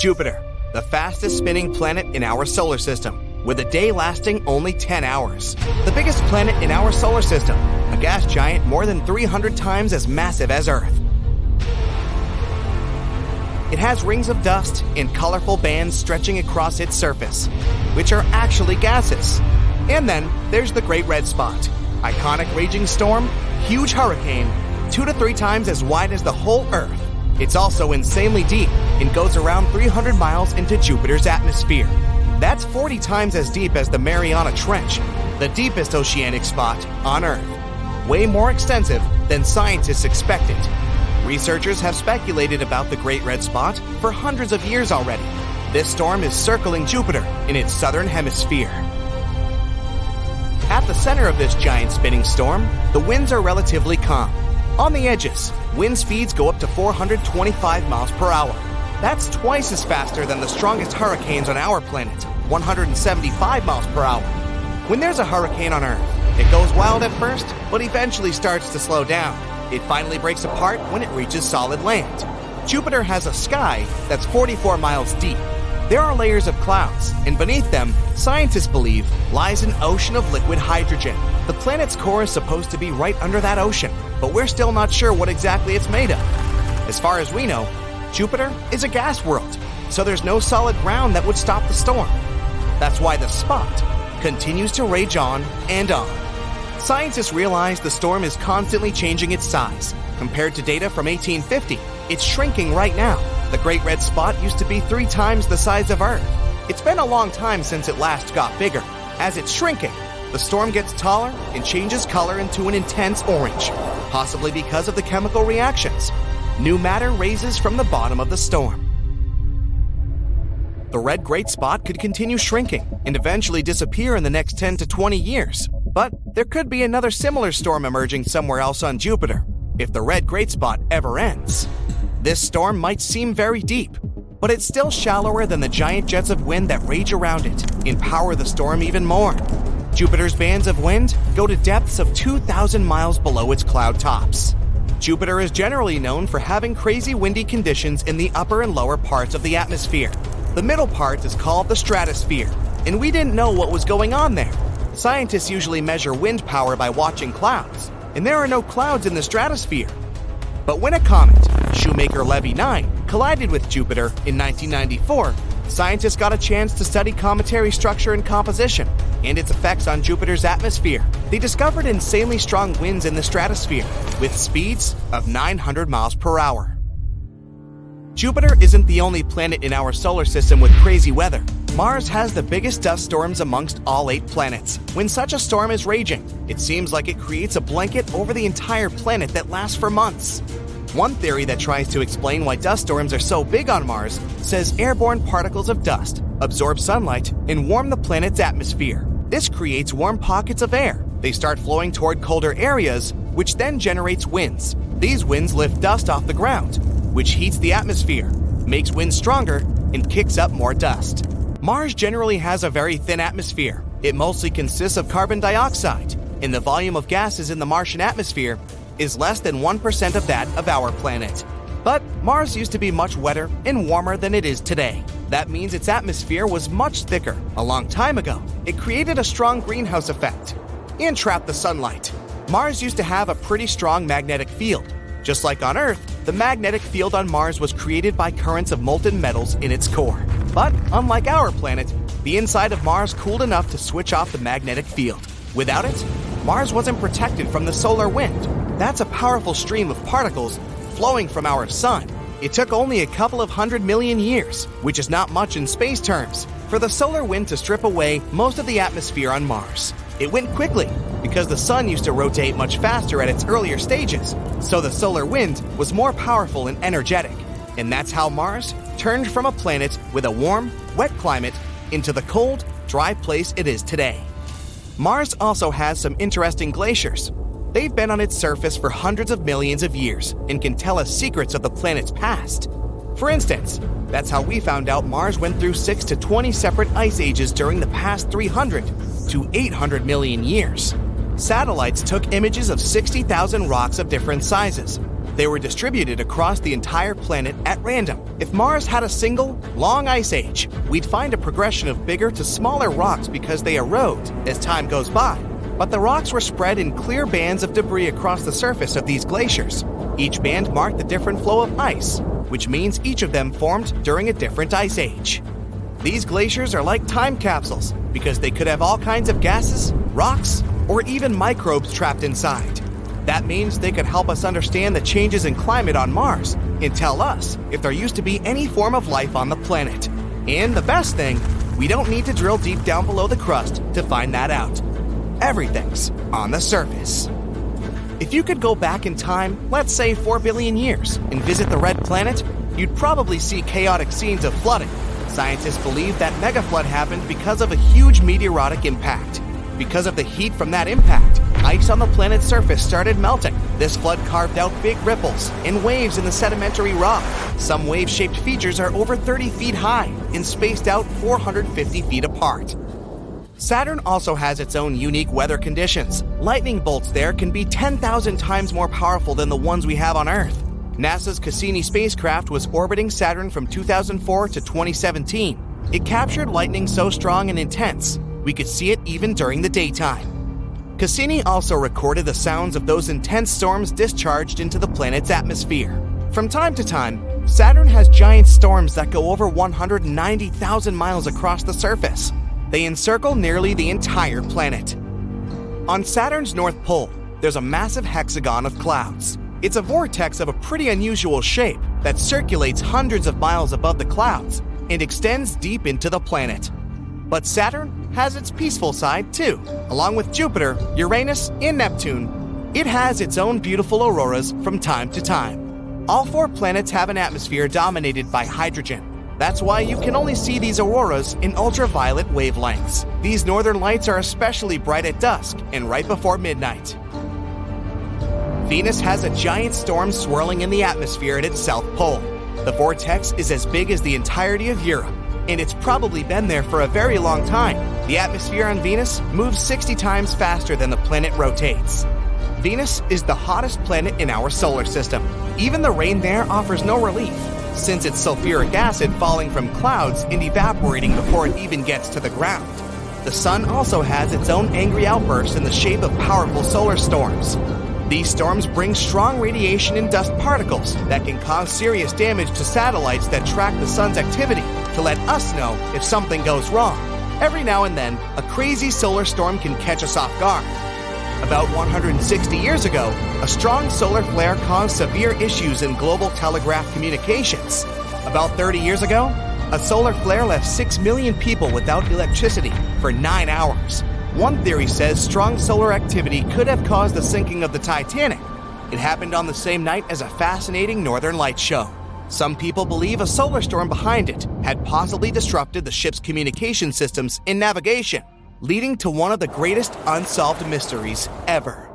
Jupiter, the fastest spinning planet in our solar system, with a day lasting only 10 hours. The biggest planet in our solar system, a gas giant more than 300 times as massive as Earth. It has rings of dust in colorful bands stretching across its surface, which are actually gases. And then there's the Great Red Spot, iconic raging storm, huge hurricane, two to three times as wide as the whole Earth. It's also insanely deep and goes around 300 miles into Jupiter's atmosphere. That's 40 times as deep as the Mariana Trench, the deepest oceanic spot on Earth. Way more extensive than scientists expected. Researchers have speculated about the Great Red Spot for hundreds of years already. This storm is circling Jupiter in its southern hemisphere. At the center of this giant spinning storm, the winds are relatively calm. On the edges, wind speeds go up to 425 miles per hour. That's twice as faster than the strongest hurricanes on our planet, 175 miles per hour. When there's a hurricane on Earth, it goes wild at first, but eventually starts to slow down. It finally breaks apart when it reaches solid land. Jupiter has a sky that's 44 miles deep. There are layers of clouds, and beneath them, scientists believe, lies an ocean of liquid hydrogen. The planet's core is supposed to be right under that ocean, but we're still not sure what exactly it's made of. As far as we know, Jupiter is a gas world, so there's no solid ground that would stop the storm. That's why the spot continues to rage on and on. Scientists realize the storm is constantly changing its size. Compared to data from 1850, it's shrinking right now. The Great Red Spot used to be three times the size of Earth. It's been a long time since it last got bigger. As it's shrinking, the storm gets taller and changes color into an intense orange, possibly because of the chemical reactions. New matter raises from the bottom of the storm. The red great spot could continue shrinking and eventually disappear in the next 10 to 20 years. But there could be another similar storm emerging somewhere else on Jupiter, if the red great spot ever ends. This storm might seem very deep, but it's still shallower than the giant jets of wind that rage around it and power the storm even more. Jupiter's bands of wind go to depths of 2,000 miles below its cloud tops. Jupiter is generally known for having crazy windy conditions in the upper and lower parts of the atmosphere. The middle part is called the stratosphere, and we didn't know what was going on there. Scientists usually measure wind power by watching clouds, and there are no clouds in the stratosphere. But when a comet, Shoemaker Levy 9, collided with Jupiter in 1994, scientists got a chance to study cometary structure and composition and its effects on Jupiter's atmosphere. They discovered insanely strong winds in the stratosphere with speeds of 900 miles per hour. Jupiter isn't the only planet in our solar system with crazy weather. Mars has the biggest dust storms amongst all eight planets. When such a storm is raging, it seems like it creates a blanket over the entire planet that lasts for months. One theory that tries to explain why dust storms are so big on Mars says airborne particles of dust absorb sunlight and warm the planet's atmosphere. This creates warm pockets of air. They start flowing toward colder areas, which then generates winds. These winds lift dust off the ground, which heats the atmosphere, makes winds stronger, and kicks up more dust. Mars generally has a very thin atmosphere. It mostly consists of carbon dioxide, and the volume of gases in the Martian atmosphere is less than 1% of that of our planet. But Mars used to be much wetter and warmer than it is today. That means its atmosphere was much thicker a long time ago. It created a strong greenhouse effect and trapped the sunlight. Mars used to have a pretty strong magnetic field. Just like on Earth, the magnetic field on Mars was created by currents of molten metals in its core. But unlike our planet, the inside of Mars cooled enough to switch off the magnetic field. Without it, Mars wasn't protected from the solar wind. That's a powerful stream of particles flowing from our sun. It took only a couple of hundred million years, which is not much in space terms, for the solar wind to strip away most of the atmosphere on Mars. It went quickly because the sun used to rotate much faster at its earlier stages, so the solar wind was more powerful and energetic. And that's how Mars turned from a planet with a warm, wet climate into the cold, dry place it is today. Mars also has some interesting glaciers. They've been on its surface for hundreds of millions of years and can tell us secrets of the planet's past. For instance, that's how we found out Mars went through 6 to 20 separate ice ages during the past 300 to 800 million years. Satellites took images of 60,000 rocks of different sizes. They were distributed across the entire planet at random. If Mars had a single, long ice age, we'd find a progression of bigger to smaller rocks because they erode as time goes by. But the rocks were spread in clear bands of debris across the surface of these glaciers. Each band marked a different flow of ice, which means each of them formed during a different ice age. These glaciers are like time capsules because they could have all kinds of gases, rocks, or even microbes trapped inside. That means they could help us understand the changes in climate on Mars and tell us if there used to be any form of life on the planet. And the best thing, we don't need to drill deep down below the crust to find that out. Everything's on the surface. If you could go back in time, let's say 4 billion years, and visit the red planet, you'd probably see chaotic scenes of flooding. Scientists believe that megaflood happened because of a huge meteoritic impact. Because of the heat from that impact, ice on the planet's surface started melting. This flood carved out big ripples and waves in the sedimentary rock. Some wave shaped features are over 30 feet high and spaced out 450 feet apart. Saturn also has its own unique weather conditions. Lightning bolts there can be 10,000 times more powerful than the ones we have on Earth. NASA's Cassini spacecraft was orbiting Saturn from 2004 to 2017. It captured lightning so strong and intense we could see it even during the daytime. Cassini also recorded the sounds of those intense storms discharged into the planet's atmosphere. From time to time, Saturn has giant storms that go over 190,000 miles across the surface. They encircle nearly the entire planet. On Saturn's North Pole, there's a massive hexagon of clouds. It's a vortex of a pretty unusual shape that circulates hundreds of miles above the clouds and extends deep into the planet. But Saturn has its peaceful side too. Along with Jupiter, Uranus, and Neptune, it has its own beautiful auroras from time to time. All four planets have an atmosphere dominated by hydrogen. That's why you can only see these auroras in ultraviolet wavelengths. These northern lights are especially bright at dusk and right before midnight. Venus has a giant storm swirling in the atmosphere at its south pole. The vortex is as big as the entirety of Europe and it's probably been there for a very long time. The atmosphere on Venus moves 60 times faster than the planet rotates. Venus is the hottest planet in our solar system. Even the rain there offers no relief, since it's sulfuric acid falling from clouds and evaporating before it even gets to the ground. The sun also has its own angry outbursts in the shape of powerful solar storms. These storms bring strong radiation and dust particles that can cause serious damage to satellites that track the sun's activity to let us know if something goes wrong. Every now and then, a crazy solar storm can catch us off guard. About 160 years ago, a strong solar flare caused severe issues in global telegraph communications. About 30 years ago, a solar flare left 6 million people without electricity for 9 hours. One theory says strong solar activity could have caused the sinking of the Titanic. It happened on the same night as a fascinating northern light show. Some people believe a solar storm behind it had possibly disrupted the ship's communication systems and navigation, leading to one of the greatest unsolved mysteries ever.